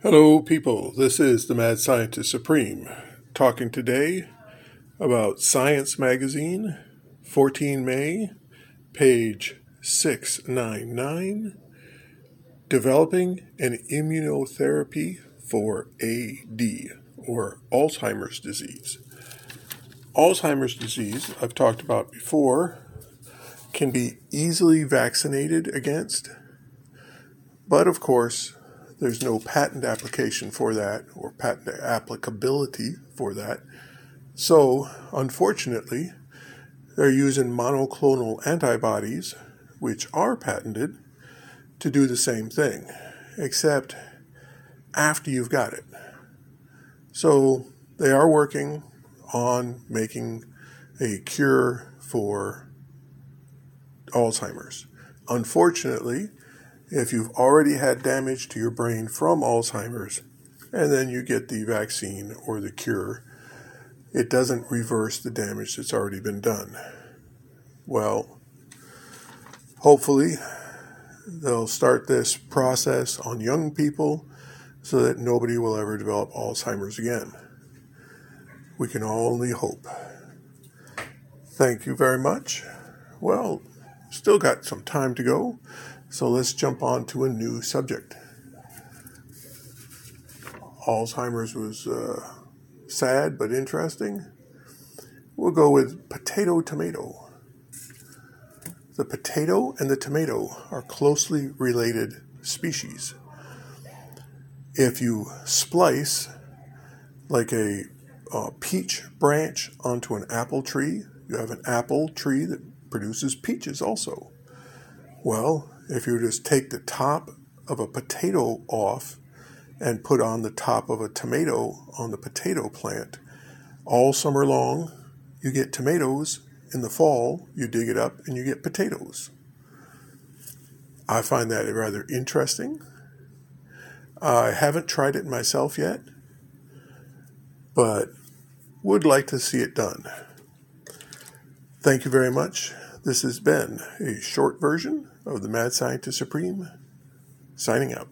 Hello, people. This is the Mad Scientist Supreme talking today about Science Magazine, 14 May, page 699 Developing an Immunotherapy for AD or Alzheimer's disease. Alzheimer's disease, I've talked about before, can be easily vaccinated against, but of course, there's no patent application for that or patent applicability for that. So, unfortunately, they're using monoclonal antibodies, which are patented, to do the same thing, except after you've got it. So, they are working on making a cure for Alzheimer's. Unfortunately, if you've already had damage to your brain from Alzheimer's and then you get the vaccine or the cure, it doesn't reverse the damage that's already been done. Well, hopefully, they'll start this process on young people so that nobody will ever develop Alzheimer's again. We can only hope. Thank you very much. Well, still got some time to go. So let's jump on to a new subject. Alzheimer's was uh, sad but interesting. We'll go with potato tomato. The potato and the tomato are closely related species. If you splice like a, a peach branch onto an apple tree, you have an apple tree that produces peaches also. Well, if you just take the top of a potato off and put on the top of a tomato on the potato plant, all summer long, you get tomatoes. In the fall, you dig it up and you get potatoes. I find that rather interesting. I haven't tried it myself yet, but would like to see it done. Thank you very much. This has been a short version of the Mad Scientist Supreme, signing out.